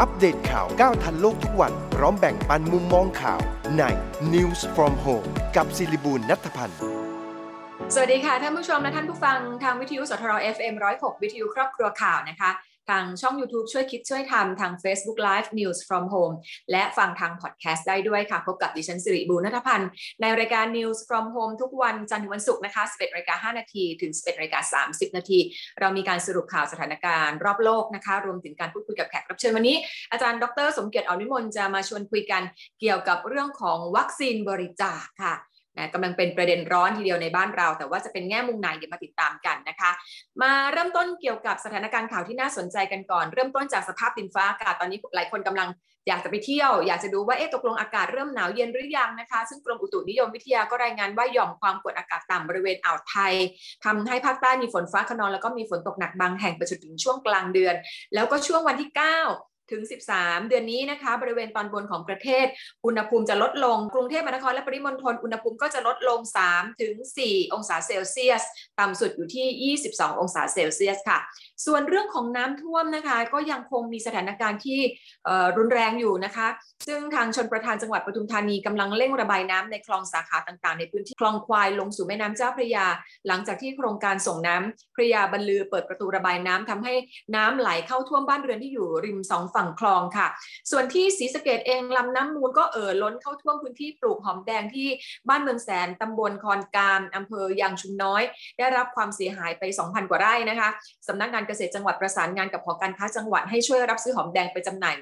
อัปเดตข่าวก้าวทันโลกทุกวัน พร้อมแบ่งปันมุมมองข่าวใน News from Home กับศิริบูลนัทพันธ์ สวัสดีค่ะ ท่านผู้ชมและท่านผู้ฟังทางวิทยุสทร FM 106 วิทยุครอบครัวข่าวนะคะ ทางช่อง YouTube ช่วยคิดช่วยทำทาง Facebook Live News from Home และฟังทางพอดแคสต์ได้ด้วยค่ะ พบกับดิฉันสิริบูรณัฐพันธ์ ในรายการ News from Home ทุกวันจันทร์ถึงวันศุกร์นะคะ 11นาฬิกา5นาทีถึง 11นาฬิกา30 นาที เรามีการสรุปข่าวสถานการณ์รอบโลกนะคะ รวมถึงการพูดคุยกับแขกรับเชิญวันนี้ อาจารย์ดร สมเกียรติอ่อนวิมลจะมาชวนคุยกันเกี่ยวกับเรื่องของวัคซีนบริจาคค่ะ นะกำลังเป็นประเด็นร้อนทีเดียวในบ้านเรา แต่ว่าจะเป็นแง่มุมไหนเดี๋ยวมาติดตามกันนะคะ มาเริ่มต้นเกี่ยวกับสถานการณ์ข่าวที่น่าสนใจกันก่อน เริ่มต้นจากสภาพดินฟ้าอากาศตอนนี้หลายคนกำลังอยากจะไปเที่ยว อยากจะดูว่าเอ๊ะตกลงอากาศเริ่มหนาวเย็นหรือยังนะคะ ซึ่งกรมอุตุนิยมวิทยาก็รายงานว่าหย่อมความกดอากาศต่ำบริเวณอ่าวไทยทำให้ภาคใต้มีฝนฟ้าขนองแล้วก็มีฝนตกหนักบางแห่งไปจนถึงช่วงกลางเดือน แล้วก็ช่วงวันที่ 9 ถึง 13 เดือนนี้นะคะ บริเวณตอนบนของประเทศ อุณหภูมิจะลดลง กรุงเทพมหานครและปริมณฑลอุณหภูมิก็จะลดลง3ถึง4องศาเซลเซียส ต่ำสุดอยู่ที่ 22 องศาเซลเซียสค่ะ ส่วนเรื่องของน้ำท่วมนะคะ ก็ยังคงมีสถานการณ์ที่รุนแรงอยู่นะคะ ซึ่งทางชนประธานจังหวัดปทุมธานีกำลังเร่งระบายน้ำในคลองสาขาต่างๆ ในพื้นที่คลองควายลงสู่แม่น้ำเจ้าพระยา หลังจากที่โครงการส่งน้ำพระยาบรรลือเปิดประตูระบายน้ำทำให้น้ำไหลเข้าท่วมบ้านเรือนที่อยู่ริมสองฝั่งคลองค่ะ ส่วนที่ศรีสะเกดเองลำน้ำมูลก็เอ่อล้นเข้าท่วมพื้นที่ปลูกหอมแดงที่บ้านเมืองแสนตำบลคอนกามอำเภอยางชุมน้อย ได้รับความเสียหายไป 2,000 กว่าไร่นะคะสำนักงานเกษตรจังหวัดประสานงานกับหอการค้าจังหวัดให้ช่วยรับซื้อหอมแดงไปจำหน่าย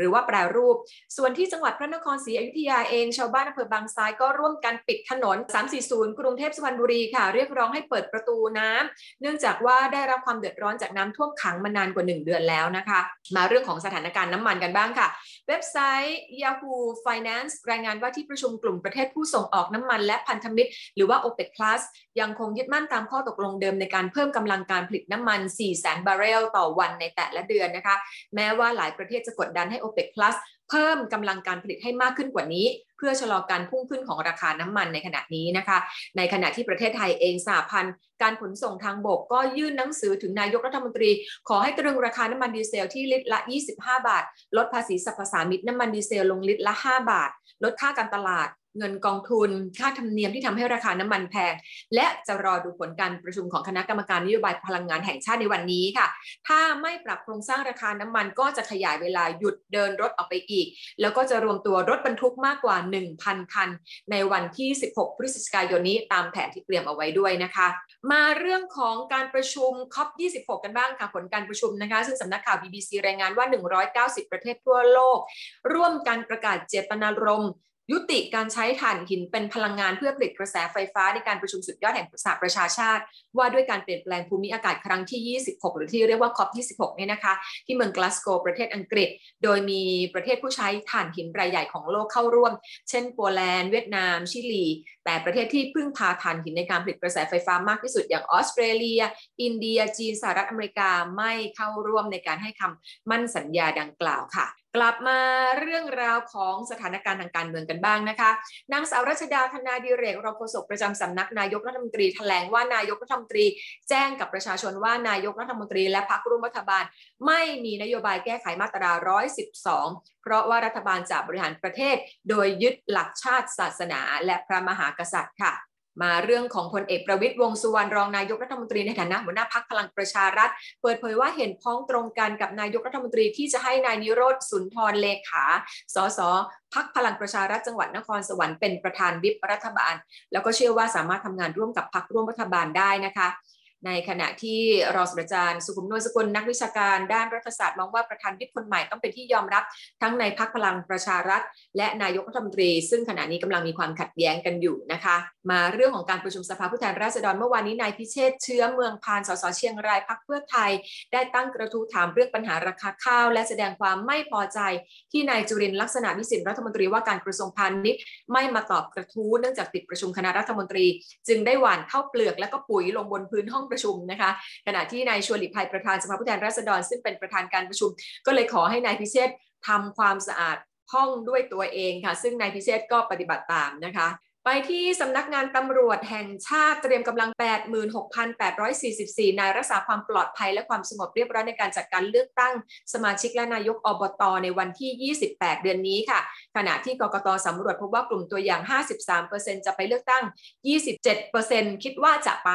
หรือว่าแปรรูป ส่วนที่จังหวัดพระนครศรีอยุธยาเอง ชาวบ้านอำเภอบางซ้ายก็ร่วมกันปิดถนน 340 กรุงเทพสุพรรณบุรีค่ะ เรียกร้องให้เปิดประตูน้ำเนื่องจากว่าได้รับความเดือดร้อนจากน้ำท่วมขังมานานกว่า 1 เดือนแล้วนะคะ มาเรื่องของสถานการณ์น้ำมันกันบ้างค่ะ เว็บไซต์ Yahoo Finance รายงานว่าที่ประชุมกลุ่มประเทศผู้ส่งออกน้ำมันและพันธมิตร หรือว่า OPEC Plus ยังคงยึดมั่นตามข้อตกลงเดิมในการเพิ่มกำลังการผลิตน้ำมัน 400,000 บาร์เรลต่อวันในแต่ละเดือนนะคะ แม้ว่าหลายประเทศจะกดดันให้ OPEC Plus เพิ่มกำลังการผลิตให้มากขึ้นกว่านี้ เพื่อชะลอการพุ่งขึ้นของราคาน้ำมันในขณะนี้นะคะ ในขณะที่ประเทศไทยเองสหพันธ์การขนส่งทางบกก็ยื่นหนังสือถึงนายกรัฐมนตรี ขอให้ตรึงราคาน้ำมันดีเซลที่ลิตรละ 25 บาท ลดภาษีสรรพสามิตน้ำมันดีเซลลงลิตรละ 5 บาท ลดค่าการตลาด เงินกองทุน ค่าธรรมเนียมที่ทำให้ราคาน้ำมันแพง และจะรอดูผลการประชุมของคณะกรรมการนโยบายพลังงานแห่งชาติในวันนี้ค่ะ ถ้าไม่ปรับโครงสร้างราคาน้ำมันก็จะขยายเวลาหยุดเดินรถออกไปอีก แล้วก็จะรวมตัวรถบรรทุกมากกว่า 1,000 คัน ในวันที่ 16 พฤศจิกายนนี้ตามแผนที่เตรียมเอาไว้ด้วยนะคะ มาเรื่องของการประชุม COP26 กันบ้างค่ะผลการประชุมนะคะ ซึ่งสำนักข่าว BBC รายงานว่า 190 ประเทศทั่วโลก ร่วมกันประกาศเจตนารมณ์ ยุติการใช้ถ่านหินเป็นพลังงานเพื่อผลิตกระแสไฟฟ้าในการประชุมสุดยอดแห่งสหประชาชาติ ว่าด้วยการเปลี่ยนแปลงภูมิอากาศครั้งที่ 26 หรือที่เรียกว่า COP26 เนี่ยนะคะ ที่เมืองกลาสโกประเทศอังกฤษ โดยมีประเทศผู้ใช้ถ่านหินรายใหญ่ของโลกเข้าร่วม เช่นโปแลนด์เวียดนาม ชิลี แต่ประเทศที่พึ่งพาถ่านหินในการผลิตกระแสไฟฟ้ามากที่สุดอย่างออสเตรเลีย อินเดีย จีนสหรัฐอเมริกาไม่เข้าร่วมในการให้คำมั่นสัญญาดังกล่าวค่ะ กลับมาเรื่องราวของสถานการณ์ทางการเมืองกันบ้างนะคะ นางสาวรัชดาธนาดิเรกรองโฆษกประจำสำนักนายกรัฐมนตรีแถลงว่านายกรัฐมนตรี แจ้งกับประชาชนว่านายกรัฐมนตรีและพรรคร่วมรัฐบาล ไม่มีนโยบายแก้ไขมาตรา 112 เพราะว่ารัฐบาลจะบริหารประเทศ โดยยึดหลักชาติศาสนา และพระมหากษัตริย์ค่ะ มาเรื่องของพลเอกประวิตยวงสุวรรณรองนายกรัฐมนตรีในฐานะหัวหน้าพักพลังประชารัฐ เปิดเผยว่าเห็นพ้องตรงกันกับนายกรัฐมนตรีที่จะให้นายนิโรธสุนทรเลขาสสพักพลังประชารัฐจังหวัดนครสวรรค์เป็นประธานวิปรัฐบาล แล้วก็เชื่อว่าสามารถทำงานร่วมกับพักร่วมรัฐบาลได้นะคะ ในขณะที่รองศาสตราจารย์สุขุมนวลสกุลนักวิชาการด้านรัฐศาสตร์มองว่าประธานวิปคนใหม่ต้องเป็นที่ยอมรับทั้งในพักพลังประชารัฐ และนายกรัฐมนตรี ซึ่งขณะนี้กำลังมีความขัดแย้งกันอยู่นะคะ มาเรื่องของการประชุมสภาผู้แทนราษฎรเมื่อวานนี้นายพิเชษเชื้อเมืองพานสสเชียงรายพักเพื่อไทย ได้ตั้งกระทู้ถามเรื่องปัญหาราคาข้าว และแสดงความไม่พอใจ ที่นายจุรินลักษณะวิสิทธิ์รัฐมนตรีว่าการกระทรวงพาณิชย์ไม่มาตอบกระทู้เนื่องจากติดประชุมคณะรัฐมนตรี จึงได้หว่านข้าวเปลือกและก็ปุ๋ยลงบนพื้นห้องประชุมนะคะ ขณะที่นายชวนหลีกภัยประธานสภาผู้แทนราษฎร ซึ่งเป็นประธานการประชุม ก็เลยขอให้นายพิเชษทำความสะอาดห้องด้วยตัวเองค่ะ ซึ่งนายพิเชษก็ปฏิบัติตามนะคะไปที่สำนักงานตำรวจแห่งชาติเตรียมกำลัง 86,844 นายรักษาความปลอดภัยและความสงบเรียบร้อยในการจัดการเลือกตั้งสมาชิกและนายกอบตในวันที่ 28 เดือนนี้ค่ะ ขณะที่กกตสำรวจพบว่ากลุ่มตัวอย่าง 53%จะไปเลือกตั้ง 27%คิดว่าจะไป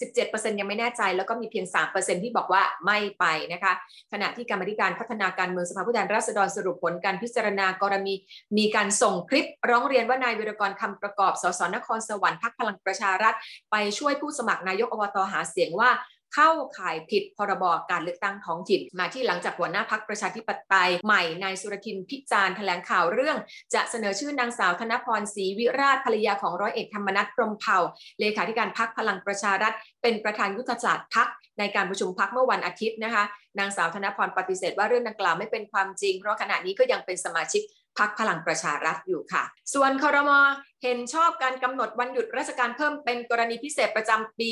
17%ยังไม่แน่ใจแล้วก็มีเพียง 3%ที่บอกว่าไม่ไปนะคะขณะที่กรรมธิการพัฒนาการเมืองสภาผู้แทนราษฎรสรุปผลการพิจารณากรณีมีการส่งคลิปร้องเรียนว่านายวิรกรคำประกอบสสนครสวรรค์พักพลังประชารัฐ ไปช่วยผู้สมัครนายกอบตหาเสียงว่า เข้าข่ายผิดพรบการเลือกตั้งท้องถิ่น มาที่หลังจากหัวหน้าพักประชาธิปไตยใหม่นายสุรทินพิจารณ์แถลงข่าวเรื่อง จะเสนอชื่อนางสาวธนพรศรีวิราชภรรยาของร้อยเอกธรรมนัฐพรมเผ่า เลขาธิการพักพลังประชารัฐ เป็นประธานยุทธศาสตร์พักในการประชุมพักเมื่อวันอาทิตย์นะคะนางสาวธนพรปฏิเสธว่าเรื่องดังกล่าวไม่เป็นความจริง เพราะขณะนี้ก็ยังเป็นสมาชิก พักพลังประชารัฐอยู่ค่ะ ส่วนคอรมอเห็นชอบการกำหนดวันหยุดราชการเพิ่มเป็นกรณีพิเศษประจำปี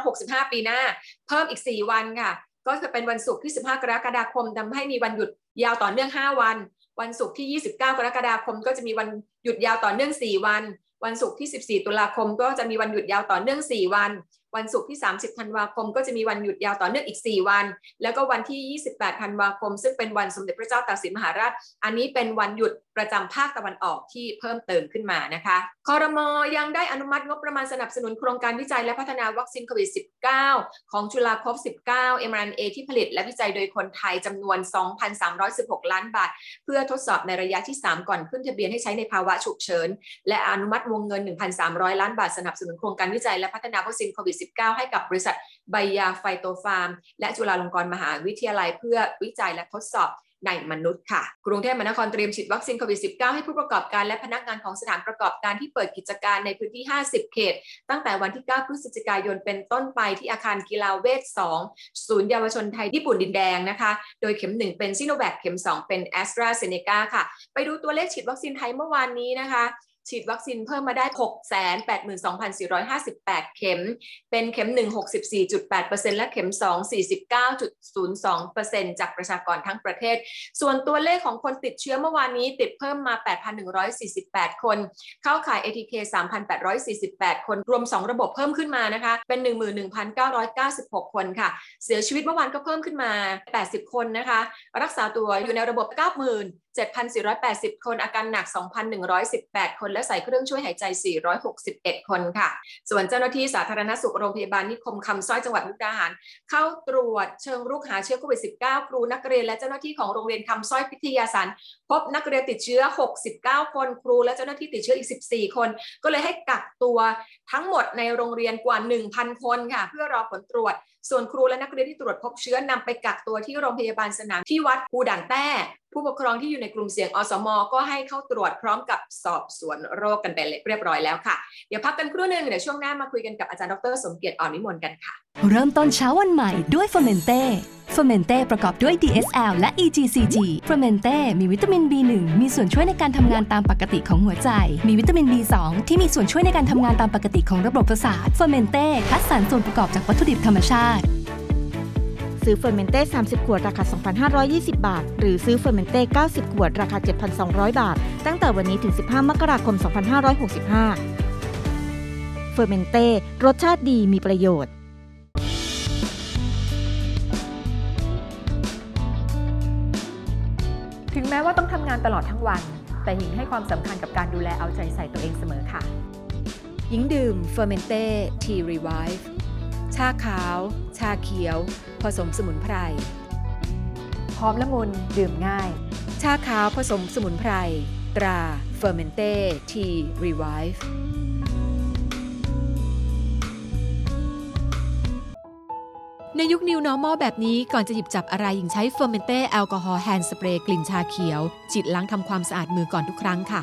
2565 ปีหน้า เพิ่มอีก 4 วันค่ะ ก็จะเป็นวันศุกร์ที่ 15 กรกฎาคมทำให้มีวันหยุดยาวต่อเนื่อง 5 วัน วันศุกร์ที่ 29 กรกฎาคม ก็จะมีวันหยุดยาวต่อเนื่อง 4 วัน วันศุกร์ที่ 14 ตุลาคม ก็จะมีวันหยุดยาวต่อเนื่อง 4 วัน วันศุกร์ที่ 30ธันวาคม ก็จะมีวันหยุดยาวต่อเนื่องอีก 4 วัน แล้วก็วันที่ 28ธันวาคม ซึ่งเป็นวันสมเด็จพระเจ้าตากสินมหาราช อันนี้เป็นวันหยุดประจำภาคตะวันออกที่เพิ่มเติมขึ้นมานะคะคอรมอยังได้อนุมัติงบประมาณสนับสนุนโครงการวิจัยและพัฒนาวัคซีนโควิด -19 ของจุฬาภพ19 mRNA ที่ผลิตและวิจัยโดยคนไทยจำนวน 2,316 ล้านบาท เพื่อทดสอบในระยะที่ 3 ก่อนขึ้นทะเบียนให้ใช้ในภาวะฉุกเฉินและอนุมัติวงเงิน 1,300 ล้านบาทสนับสนุนโครงการวิจัยและพัฒนาวัคซีนโควิด -19 ให้กับบริษัทไบยาไฟโตฟาร์ม และจุฬาลงกรณ์มหาวิทยาลัยเพื่อวิจัยและทดสอบในมนุษย์ค่ะ กรุงเทพมหานครเตรียมฉีดวัคซีนโควิด -19 ให้ผู้ประกอบการและพนักงานของสถานประกอบการที่เปิดกิจการในพื้นที่ 50 เขต ตั้งแต่วันที่ 9 พฤศจิกายนเป็นต้นไปที่อาคารกีฬาเวท 2 ศูนย์เยาวชนไทยญี่ปุ่นดินแดงนะคะ โดยเข็ม 1 เป็นซิโนแวคเข็ม 2 เป็นแอสตราเซเนกาค่ะ ไปดูตัวเลขฉีดวัคซีนไทยเมื่อวานนี้นะคะ ฉีดวัคซีนเพิ่มมาได้ 682,458 เข็ม เป็นเข็ม 1 64.8%และเข็ม 2 49.02%จากประชากรทั้งประเทศ ส่วนตัวเลขของคนติดเชื้อเมื่อวานนี้ติดเพิ่มมา 8,148 คน เข้าข่าย ATK 3,848 คน รวม 2 ระบบเพิ่มขึ้นมานะคะ เป็น 11,996 คนค่ะ เสียชีวิตเมื่อวานก็เพิ่มขึ้นมา 80 คนนะคะ รักษาตัวอยู่ในระบบ 90,000 7,480 คน อาการหนัก 2,118 คนและใส่เครื่องช่วยหายใจ 461 คนค่ะ ส่วนเจ้าหน้าที่สาธารณสุขโรงพยาบาลนิคมคำสร้อยจังหวัดมุกดาหาร เข้าตรวจเชิงรุกหาเชื้อโควิด -19 ครูนักเรียนและเจ้าหน้าที่ของโรงเรียนคำสร้อยพิทยาสันพบนักเรียนติดเชื้อ 69 คนครูและเจ้าหน้าที่ติดเชื้ออีก 14 คน ก็เลยให้กักตัวทั้งหมดในโรงเรียนกว่า 1,000 คนค่ะ เพื่อรอผลตรวจ ส่วนครูและนักเรียนที่ตรวจพบเชื้อนำไปกักตัวที่โรงพยาบาลสนามที่วัดภูด่านแต้ ผู้ปกครองที่อยู่ในกลุ่มเสี่ยงอสม ก็ให้เข้าตรวจพร้อมกับสอบสวนโรคกันไปเรียบร้อยแล้วค่ะ เดี๋ยวพักกันครู่หนึ่งเดี๋ยวช่วงหน้ามาคุยกันกับอาจารย์ดรสมเกียรติอ่อนวิมลกันค่ะ เริ่มต้นเช้าวันใหม่ด้วยเฟอร์เมนเต้เฟอร์เมนเต้ประกอบด้วย DSL และ EGCG เฟอร์เมนเต้มีวิตามิน B1 มีส่วนช่วยในการทำงานตามปกติของหัวใจ มีวิตามิน B2 ที่มีส่วนช่วยในการทำงานตามปกติของระบบประสาทเฟอร์เมนเต้คัดสรรส่วนประกอบจากวัตถุดิบธรรมชาติ ซื้อเฟอร์เมนเต้ 30 ขวด ราคา 2,520 บาท หรือซื้อเฟอร์เมนเต้ 90 ขวด ราคา 7,200 บาท ตั้งแต่วันนี้ถึง 15 มกราคม 2565 เฟอร์เมนเต้ รสชาติดีมีประโยชน์ถึงแม้ว่าต้องทำงานตลอดทั้งวัน แต่หญิงให้ความสำคัญกับการดูแลเอาใจใส่ตัวเองเสมอค่ะห ญิงดื่มเฟอร์เมนเต้ Tea Revive ชาขาว ชาเขียว ผสมสมุนไพรหอมละมุนดื่มง่าย ชาขาวผสมสมุนไพร ตราเฟอร์เมนเต้ Tea Revive ในยุค New Normal แบบนี้ก่อนจะหยิบจับอะไรหญิงใช้เฟอร์เมนเต้แอลกอฮอล์ hand spray กลิ่นชาเขียวฉีดล้างทำความสะอาดมือก่อนทุกครั้งค่ะ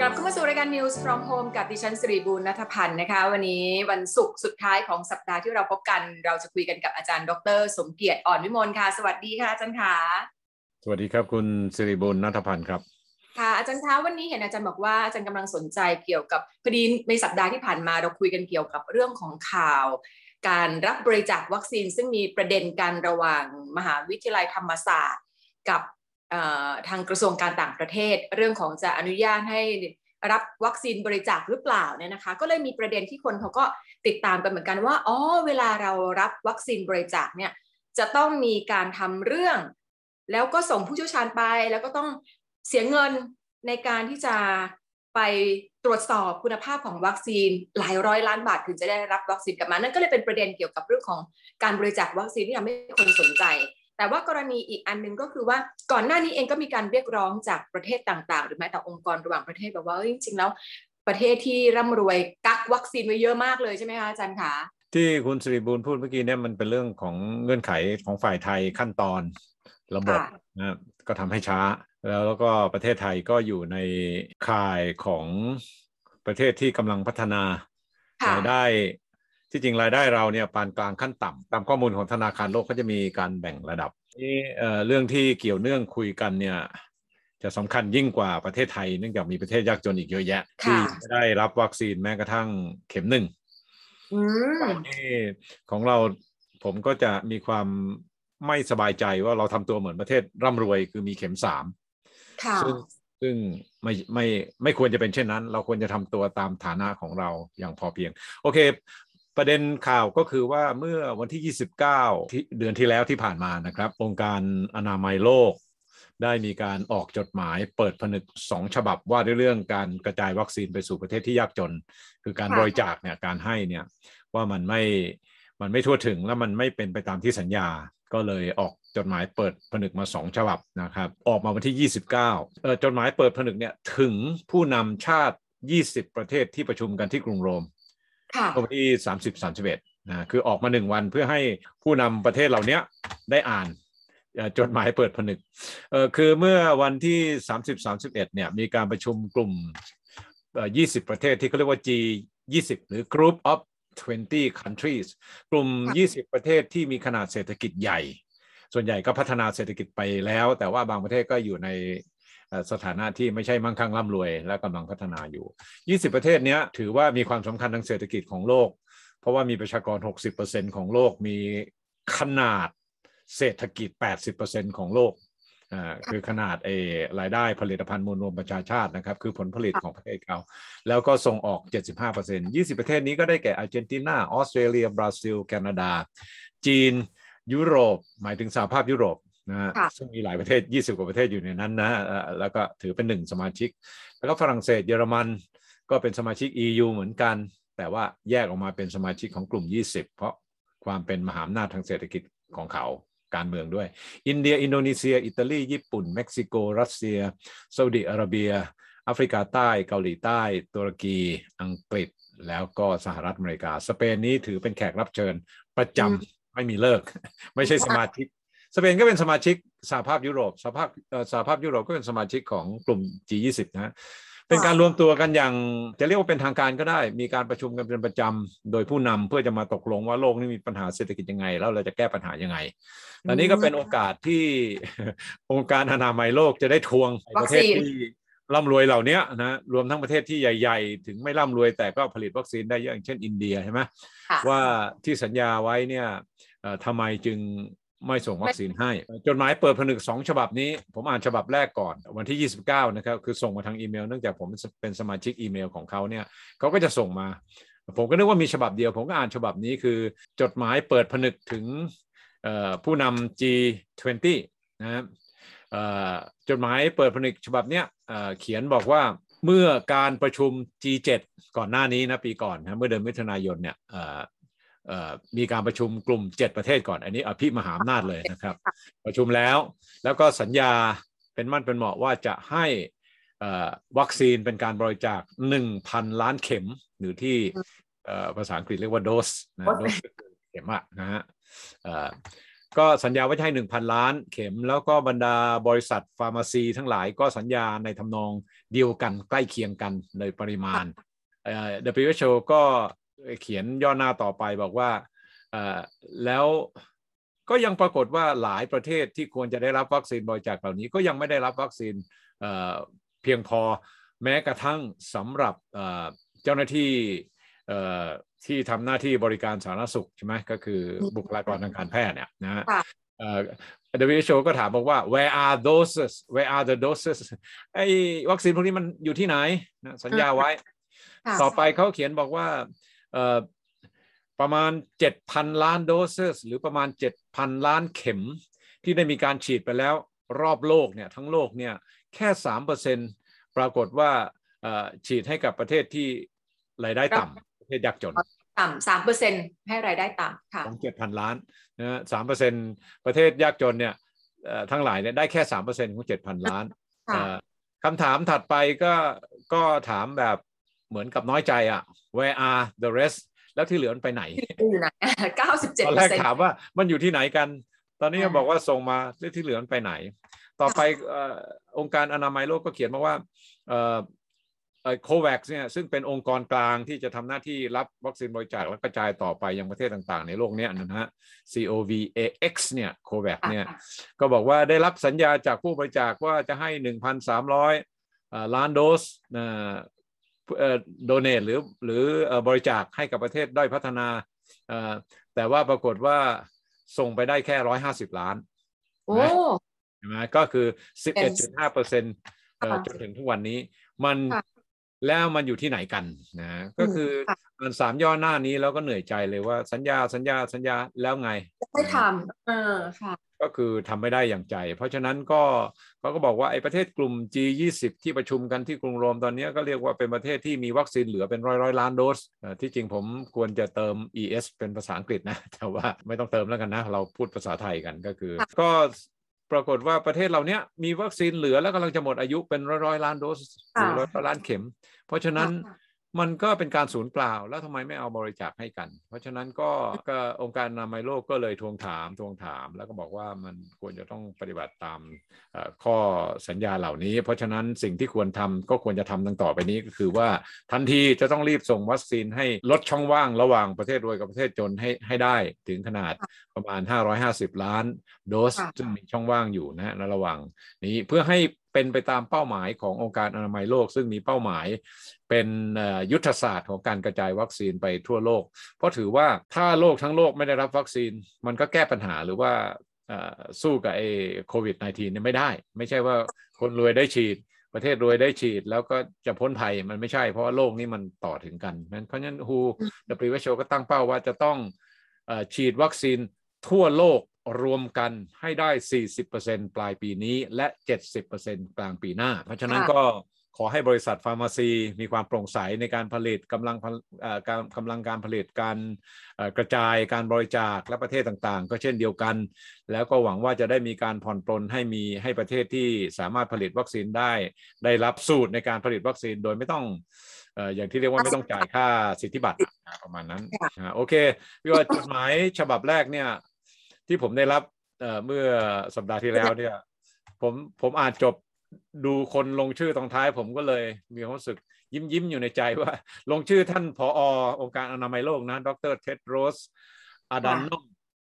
กลับเข้ามาสู่รายการ News from Home กับดิฉันสิริบูรณัฐพันธ์นะคะ วันนี้วันศุกร์สุดท้ายของสัปดาห์ที่เราพบกัน เราจะคุยกันกับอาจารย์ ดร สมเกียรติอ่อนวิมลค่ะ สวัสดีค่ะอาจารย์ค่ะสวัสดีครับคุณสิริบุญนัทพันธ์ครับค่ะอาจารย์คะวันนี้เห็นอาจารย์บอกว่าอาจารย์กำลังสนใจเกี่ยวกับพอดีในสัปดาห์ที่ผ่านมาเราคุยกันเกี่ยวกับเรื่องของข่าว การรับบริจาควัคซีนซึ่งมีประเด็นการระหว่างมหาวิทยาลัยธรรมศาสตร์ กับ ทางกระทรวงการต่างประเทศ เรื่องของจะอนุญาตให้รับวัคซีนบริจาคหรือเปล่าเนี่ยนะคะ ก็เลยมีประเด็นที่คนเขาก็ติดตามกันเหมือนกันว่าอ๋อเวลาเรารับวัคซีนบริจาคเนี่ยจะต้องมีการทำเรื่อง แล้วก็ส่งผู้เชี่ยวชาญไป แล้วก็ต้องเสียเงินในการที่จะไปตรวจสอบคุณภาพของวัคซีนหลายร้อยล้านบาทถึงจะได้รับวัคซีนกลับมานั่นก็เลยเป็นประเด็นเกี่ยวกับเรื่องของการบริจาควัคซีนที่ทำให้คนสนใจ แต่ว่ากรณีอีกอันหนึ่งก็คือว่าก่อนหน้านี้เองก็มีการเรียกร้องจากประเทศต่างๆ หรือแม้แต่องค์กรระหว่างประเทศแบบว่าจริงๆแล้วประเทศที่ร่ำรวยกักวัคซีนไว้เยอะมากเลยใช่ไหมคะอาจารย์คะที่คุณสิริบูลพูดเมื่อกี้เนี่ยมันเป็นเรื่องของเงื่อนไขของฝ่ายไทยขั้นตอนระบบนะก็ทำให้ช้าแล้วก็ประเทศไทยก็อยู่ในข่ายของประเทศที่กำลังพัฒนารายได้ ที่จริงรายได้เราเนี่ยปานกลางขั้นต่ำตามข้อมูลของธนาคารโลกเขาจะมีการแบ่งระดับนี่เรื่องที่เกี่ยวเนื่องคุยกันเนี่ยจะสำคัญยิ่งกว่าประเทศไทยเนื่องจากมีประเทศยากจนอีกเยอะแยะ ที่ได้รับวัคซีนแม้กระทั่งเข็มหนึ่งที่ของเราผมก็จะมีความไม่สบายใจว่าเราทำตัวเหมือนประเทศร่ำรวยคือมีเข็มสามซึ่งซึ่งไม่ไม่ไม่ควรจะเป็นเช่นนั้น เราควรจะทำตัวตามฐานะของเราอย่างพอเพียง โอเค ประเด็นข่าวก็คือว่าเมื่อวันที่ 29 ที่เดือนที่แล้วที่ผ่านมานะครับองค์การอนามัยโลก ได้มีการออกจดหมายเปิดผนึกสองฉบับว่าด้วยเรื่องการกระจายวัคซีนไปสู่ประเทศที่ยากจน คือการบริจาคเนี่ยการให้เนี่ยว่ามันไม่มันไม่ทั่วถึงและมันไม่เป็นไปตามที่สัญญาก็เลยออกจดหมายเปิดผนึกมาสองฉบับนะครับ ออกมาวันที่ 29เอ่อจดหมายเปิดผนึกเนี่ยถึงผู้นำชาติ 20 ประเทศที่ประชุมกันที่กรุงโรม วันที่30 31นะคือออกมาหนึ่งวันเพื่อให้ผู้นำประเทศเหล่านี้ได้อ่านจดหมายเปิดผนึกเออคือเมื่อวันที่ 30 31เนี่ยมีการประชุมกลุ่ม 20 ประเทศที่เขาเรียกว่า G 20หรือ Group of 20 countries กลุ่ม 20 ประเทศที่มีขนาดเศรษฐกิจใหญ่ ส่วนใหญ่ก็พัฒนาเศรษฐกิจไปแล้ว แต่ว่าบางประเทศก็อยู่ใน สถานะที่ไม่ใช่มั่งคั่งร่ำรวย และกำลังพัฒนาอยู่ 20 ประเทศนี้ถือว่ามีความสำคัญทางเศรษฐกิจของโลก เพราะว่ามีประชากร 60%ของโลกมีขนาดเศรษฐกิจ 80%ของโลกอ่าคือขนาดเอรายได้ผลิตภัณฑ์มวลรวมประชาชาตินะครับ คือผลผลิตของประเทศเขา แล้วก็ส่งออก 75% 20 ประเทศนี้ก็ได้แก่อาร์เจนตินา ออสเตรเลีย บราซิล แคนาดา จีน ยุโรป หมายถึงสหภาพยุโรป นะฮะซึ่งมีหลายประเทศ 20 กว่าประเทศอยู่ในนั้นนะแล้วก็ถือเป็นหนึ่งสมาชิก แล้วก็ฝรั่งเศสเยอรมันก็เป็นสมาชิก EU เหมือนกัน แต่ว่าแยกออกมาเป็นสมาชิกของกลุ่ม 20 เพราะความเป็นมหาอำนาจทางเศรษฐกิจของเขาการเมืองด้วย อินเดีย อินโดนีเซีย อิตาลี ญี่ปุ่น เม็กซิโก รัสเซียซาอุดิอาระเบียแอฟริกาใต้ เกาหลีใต้ ตุรกี อังกฤษ แล้วก็สหรัฐอเมริกา สเปนนี้ถือเป็นแขกรับเชิญประจำไม่มีเลิก ไม่ใช่สมาชิกส เปนก็เป็นสมาชิกสหภาพยุโรปสหภาพสหภาพยุโรปก็เป็นสมาชิกของกลุ่ม G20 นะเป็นการรวมตัวกันอย่างจะเรียกว่าเป็นทางการก็ได้ มีการประชุมกันเป็นประจำโดยผู้นำเพื่อจะมาตกลงว่าโลกนี้มีปัญหาเศรษฐกิจยังไง แล้วเราจะแก้ปัญหายังไงอันนี้ก็เป็นโอกาสที่องค์การอนามัยโลกจะได้ทวงประเทศที่ร่ำรวยเหล่านี้นะรวมทั้งประเทศที่ใหญ่ ๆ ถึงไม่ร่ำรวยแต่ก็ผลิตวัคซีนได้เยอะอย่างเช่นอินเดียใช่ไหมว่าที่สัญญาไว้เนี่ยทำไมจึง ไม่ส่งวัคซีนให้ จดหมายเปิดผนึกสองฉบับนี้ ผมอ่านฉบับแรกก่อนวันที่ 29 นะครับ คือส่งมาทางอีเมล เนื่องจากผมเป็นสมาชิกอีเมลของเขาเนี่ยเขาก็จะส่งมา ผมก็นึกว่ามีฉบับเดียว ผมก็อ่านฉบับนี้คือ จดหมายเปิดผนึกถึงผู้นำ G20 นะครับจดหมายเปิดผนึกฉบับเนี้ยเขียนบอกว่าเมื่อการประชุม G7 ก่อนหน้านี้นะปีก่อนนะเมื่อเดือนมิถุนายนเนี่ย มีการประชุมกลุ่ม 7 ประเทศก่อน อันนี้อภิมหาอำนาจเลยนะครับ ประชุมแล้วแล้วก็สัญญาเป็นมั่นเป็นเหมาะว่าจะให้วัคซีนเป็นการบริจาค 1,000 ล้านเข็ม หรือที่ภาษาอังกฤษเรียกว่าโดสนะโดสเข็มอะนะฮะก็สัญญาว่าจะให้หนึ่งพันล้านเข็ม แล้วก็บรรดาบริษัทฟาร์มาซีทั้งหลายก็สัญญาในทำนองเดียวกันใกล้เคียงกันในปริมาณเอ่อ WHO ก็ เขียนย่อหน้าต่อไปบอกว่าเอ่อแล้วก็ยังปรากฏว่าหลายประเทศที่ควรจะได้รับวัคซีนบริจาคเหล่านี้ก็ยังไม่ได้รับวัคซีนเอ่อเพียงพอแม้กระทั่งสำหรับเอ่อเจ้าหน้าที่เอ่อที่ทำหน้าที่บริการสาธารณสุขใช่ไหมก็คือบุคลากรทางการแพทย์เนี่ยนะฮะค่ะเอ่อ WHO ก็ถามบอกว่า where are doses where are the doses ไอ้วัคซีนพวกนี้มันอยู่ที่ไหนนะสัญญาไว้ค่ะต่อไปเขาเขียนบอกว่าเอ่อ ประมาณ 7,000 ล้านโดสหรือประมาณ 7,000 ล้านเข็ม ที่ได้มีการฉีดไปแล้วรอบโลกเนี่ยทั้งโลกเนี่ยแค่ 3%ปรากฏว่าเอ่อฉีดให้กับประเทศที่รายได้ต่ำประเทศยากจนต่ำสามเปอร์เซ็นต์ให้รายได้ต่ำค่ะของเจ็ดพันล้านนะฮะสามเปอร์เซ็นต์ประเทศยากจนเนี่ยเอ่อทั้งหลายเนี่ยได้แค่สามเปอร์เซ็นของเจ็ดพันล้านค่ะเอ่อคำถามถัดไปก็ก็ถามแบบ เหมือนกับน้อยใจอะ where are the rest แล้วที่เหลือมันไปไหนอยู่ไหนเก้าสิบเจ็ดตอนเปอแรร์กเซ็นต์ถามว่ามันอยู่ที่ไหนกัน ตอนนี้ก็อ่าบอกว่าส่งมาแล้วที่เหลือมันไปไหน ต่อไปเอ่อองค์การอนามัยโลกก็เขียนมาว่าเอ่อโควัคเนี่ยซึ่งเป็นองค์กรกลางที่จะทำหน้าที่รับวัคซีนบริจาคและกระจายต่อไปยังประเทศต่างๆ ในโลกเนี้ยนะฮะ COVAX เนี่ยโควัคเนี่ยก็บอกว่าได้รับสัญญาจากผู้บริจาคว่าจะให้ 1,300 ล้านโดส โดเนทหรือหรือเอ่อบริจาคให้กับประเทศด้อยพัฒนาเอ่อแต่ว่าปรากฏว่าส่งไปได้แค่150ล้านโอ้ใช่ไหมก็คือ11.5เปอร์เซ็นต์ค่ะจนถึงทุกวันนี้มันค่ะแล้วมันอยู่ที่ไหนกันนะก็คืออค่ะอ่านสามย่อหน้านี้แล้วก็เหนื่อยใจเลยว่าสัญญาสัญญาสัญญาแล้วไงไม่ทำเออค่ะ ก็คือทำไม่ได้อย่างใจ เพราะฉะนั้นก็เขาก็บอกว่าไอ้ประเทศกลุ่ม G20 ที่ประชุมกันที่กรุงโรมตอนนี้ก็เรียกว่าเป็นประเทศที่มีวัคซีนเหลือเป็นร้อยร้อยล้านโดสเอ่อที่จริงผมควรจะเติม ES เป็นภาษาอังกฤษนะ แต่ว่าไม่ต้องเติมแล้วกันนะ เราพูดภาษาไทยกันก็คือค่ะก็ปรากฏว่าประเทศเราเนี้ยมีวัคซีนเหลือแล้วกำลังจะหมดอายุเป็นร้อยร้อยล้านโดสหรือร้อยร้อยล้านเข็ม เพราะฉะนั้นค่ะ มันก็เป็นการสูญเปล่า แล้วทำไมไม่เอาบริจาคให้กัน เพราะฉะนั้นก็ก็องค์การอนามัยโลกก็เลยทวงถามทวงถาม แล้วก็บอกว่ามันควรจะต้องปฏิบัติตามเอ่อข้อสัญญาเหล่านี้ เพราะฉะนั้นสิ่งที่ควรทำก็ควรจะทำดังต่อไปนี้ก็คือว่าทันทีจะต้องรีบส่งวัคซีนให้ลดช่องว่างระหว่างประเทศรวยกับประเทศจนให้ให้ได้ถึงขนาดประมาณ 550 ล้านโดสค่ะซึ่งมีช่องว่างอยู่นะในระหว่างนี้เพื่อให้ เป็นไปตามเป้าหมายขององค์การอนามัยโลก ซึ่งมีเป้าหมายเป็นยุทธศาสตร์ของการกระจายวัคซีนไปทั่วโลก เพราะถือว่าถ้าโลกทั้งโลกไม่ได้รับวัคซีน มันก็แก้ปัญหาหรือว่าสู้กับไอ้โควิด -19 เนี่ยไม่ได้ ไม่ใช่ว่าคนรวยได้ฉีดประเทศรวยได้ฉีดแล้วก็จะพ้นภัยมันไม่ใช่เพราะว่าโลกนี้มันต่อถึงกันนั้นเพราะฉะนั้น WHO WHO ก็ตั้งเป้าว่าจะต้องอฉีดวัคซีนทั่วโลก รวมกันให้ได้ 40%ปลายปีนี้และ 70%กลางปีหน้า เพราะฉะนั้นค่ะก็ขอให้บริษัทฟาร์มาซีมีความโปร่งใสในการผลิตกำลังผลเอ่อการกำลังการผลิตการเอ่อกระจายการบริจาคและประเทศต่างๆ ก็เช่นเดียวกัน แล้วก็หวังว่าจะได้มีการผ่อนปลนให้มีให้ประเทศที่สามารถผลิตวัคซีนได้ ได้รับสูตรในการผลิตวัคซีนโดยไม่ต้องเอ่ออย่างที่เรียกว่าไม่ต้องจ่ายค่าสิทธิบัตรอะประมาณนั้นค่ะอ่าโอเคพี่ว่าจดหมายฉบับแรกเนี่ย ที่ผมได้รับเอ่อเมื่อสัปดาห์ที่แล้วเนี่ย ผมผมอ่านจบดูคนลงชื่อตรงท้าย ผมก็เลยมีความรู้สึกยิ้มยิ้มๆอยู่ในใจว่า ลงชื่อท่านผอองค์การอนามัยโลกนะ ดรเท็ดโรสอาดานอม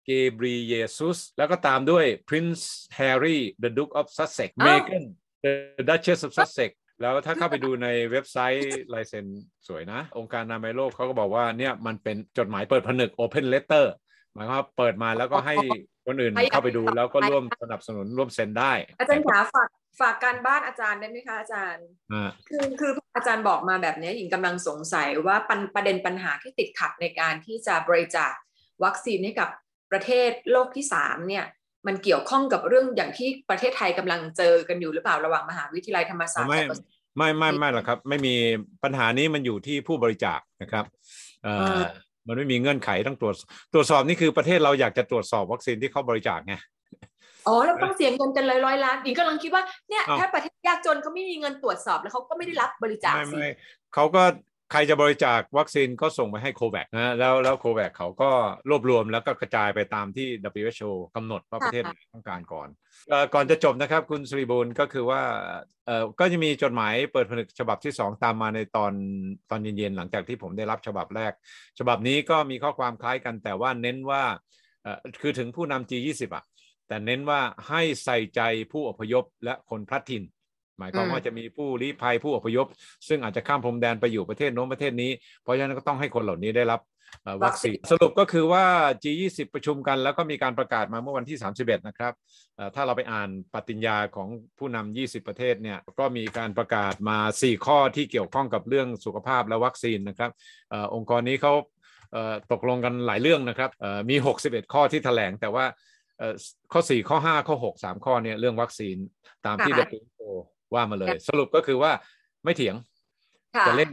เกบรีเยซุสแล้วก็ตามด้วย Prince Harry the Duke of Sussex อ้าว Meghan the Duchess of Sussex แล้วถ้าเข้าไปดูในเว็บไซต์ลายเซ็นสวยนะ องค์การอนามัยโลกเขาก็บอกว่าเนี่ยมันเป็นจดหมายเปิดผนึก Open Letter หมายความว่าเปิดมาแล้วก็ให้คนอื่นให้เข้าไปดูแล้วก็ให้ร่วมสนับสนุนร่วมเซ็นได้ อาจารย์ขาฝากฝากการบ้านอาจารย์ได้ไหมคะอาจารย์อ่าคือคืออาจารย์บอกมาแบบนี้หญิงกำลังสงสัยว่าปัญประเด็นปัญหาที่ติดขัดในการที่จะบริจาควัคซีนให้กับประเทศโลกที่สามเนี่ยมันเกี่ยวข้องกับเรื่องอย่างที่ประเทศไทยกำลังเจอกันอยู่หรือเปล่าระหว่างมหาวิทยาลัยธรรมศาสตร์ไม่กับไม่ไม่ไม่หรอกครับ ไม่มีปัญหานี้มันอยู่ที่ผู้บริจาคนะครับเอ่ออ่า มันไม่มีเงื่อนไขต้องตรวจตรวจสอบนี่คือประเทศเราอยากจะตรวจสอบวัคซีนที่เขาบริจาคไงอ๋อแล้วต้องเสียเงินกันเลยร้อยล้านหญิงกำลังคิดว่าเนี่ยอ้าวถ้าประเทศยากจนเขาไม่มีเงินตรวจสอบแล้วเขาก็ไม่ได้รับบริจาคไม่สิไม่เขาก็ ใครจะบริจาควัคซีนก็ส่งไปให้โควัคนะแล้วแล้วโควัคเขาก็รวบรวมแล้วก็กระจายไปตามที่ WHO กำหนดว่าประเทศไหนต้องการก่อนเอ่อก่อนจะจบนะครับคุณสุริบูลก็คือว่าเอ่อก็จะมีจดหมายเปิดผนึกฉบับที่ 2 ตามมาในตอนตอนเย็นๆหลังจากที่ผมได้รับฉบับแรก ฉบับนี้ก็มีข้อความคล้ายกันแต่ว่าเน้นว่าเอ่อคือถึงผู้นำ G20 อะแต่เน้นว่าให้ใส่ใจผู้อพยพและคนพลัดถิ่น หมายความว่าจะมีผู้ลี้ภัยผู้อพยพ ซึ่งอาจจะข้ามพรมแดนไปอยู่ประเทศโน้นประเทศนี้ เพราะฉะนั้นก็ต้องให้คนเหล่านี้ได้รับเอ่อวัคซีนสรุปก็คือว่า G20 ประชุมกัน แล้วก็มีการประกาศมาเมื่อวันที่ 31 นะครับเอ่อถ้าเราไปอ่านปฏิญญาของผู้นำ20 ประเทศเนี่ยก็มีการประกาศมา 4 ข้อที่เกี่ยวข้องกับเรื่องสุขภาพและวัคซีนนะครับเออองค์กรนี้เขาเอ่อตกลงกันหลายเรื่องนะครับเอ่อมี 61 ข้อที่แถลงแต่ว่าเอ่อข้อ 4 ข้อ 5 ข้อ 6 3 ข้อเนี่ยเรื่องวัคซีนตามที่ค่ะ WHO ว่ามาเลย สรุปก็คือว่าไม่เถียงค่ะจะเล่น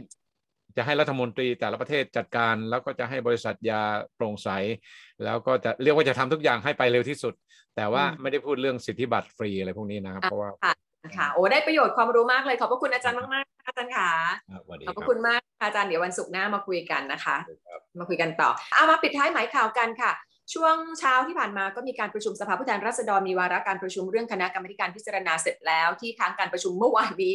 จะให้รัฐมนตรีแต่ละประเทศจัดการ แล้วก็จะให้บริษัทยาโปร่งใส แล้วก็จะเรียกว่าจะทำทุกอย่างให้ไปเร็วที่สุด แต่ว่าอืมไม่ได้พูดเรื่องสิทธิบัตรฟรีอะไรพวกนี้นะครับ เพราะว่าค่ะโอ้ได้ประโยชน์ความรู้มากเลยขอบพระคุณอาจารย์มากๆค่ะอาจารย์ค่ะอะสวัสดีขอบพครัระบคุณมากค่ะอาจารย์เดี๋ยววันศุกร์หน้ามาคุยกันนะคะครับมาคุยกันต่อเอามาปิดท้ายหมายข่าวกันค่ะ ช่วงเช้าที่ผ่านมาก็มีการประชุมสภาผู้แทนราษฎรมีวาระการประชุมเรื่องคณะกรรมการพิจารณาเสร็จแล้วที่ค้างการประชุมเมื่อวานนี้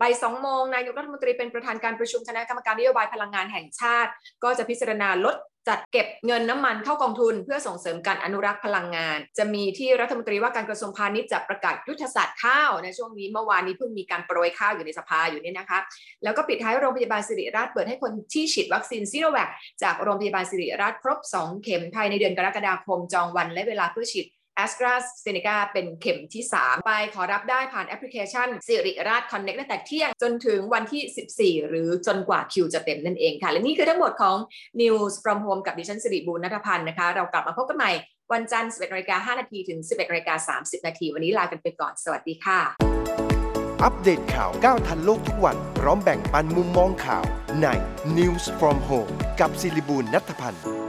บ่ายสองโมงนายกรัฐมนตรีเป็นประธานการประชุมคณะกรรมการนโยบายพลังงานแห่งชาติ ก็จะพิจารณาลด จัดเก็บเงินน้ำมันเข้ากองทุน เพื่อส่งเสริมการอนุรักษ์พลังงาน จะมีที่รัฐมนตรีว่าการกระทรวงพาณิชย์จะประกาศยุทธศาสตร์ข้าวในช่วงนี้เมื่อวานนี้เพิ่งมีการโปรยข้าวอยู่ในสภาอยู่เนี่ยนะคะแล้วก็ปิดท้ายโรงพยาบาลศิริราชเปิดให้คนที่ฉีดวัคซีนซีโนแวคจากโรงพยาบาลศิริราชครบ 2 เข็มภายในเดือนกรกฎาคมจองวันและเวลาเพื่อฉีด แอสตราเซเนกาเป็นเข็มที่ 3 ไปขอรับได้ผ่านแอปพลิเคชันสิริราชคอนเน็กตั้งแต่เที่ยงจนถึงวันที่ 14 หรือจนกว่าคิวจะเต็มนั่นเองค่ะ และนี่คือทั้งหมดของ News from Home กับดิฉันสิริบูรณัฐพันธ์นะคะ เรากลับมาพบกันใหม่ วันจันทร์ 11นาฬิกา5นาทีถึง 11นาฬิกา30 นาที วันนี้ลากันไปก่อน สวัสดีค่ะ อัปเดตข่าวก้าวทันโลกทุกวัน พร้อมแบ่งปันมุมมองข่าวใน News from Home กับศิริบูลนัทพันธ์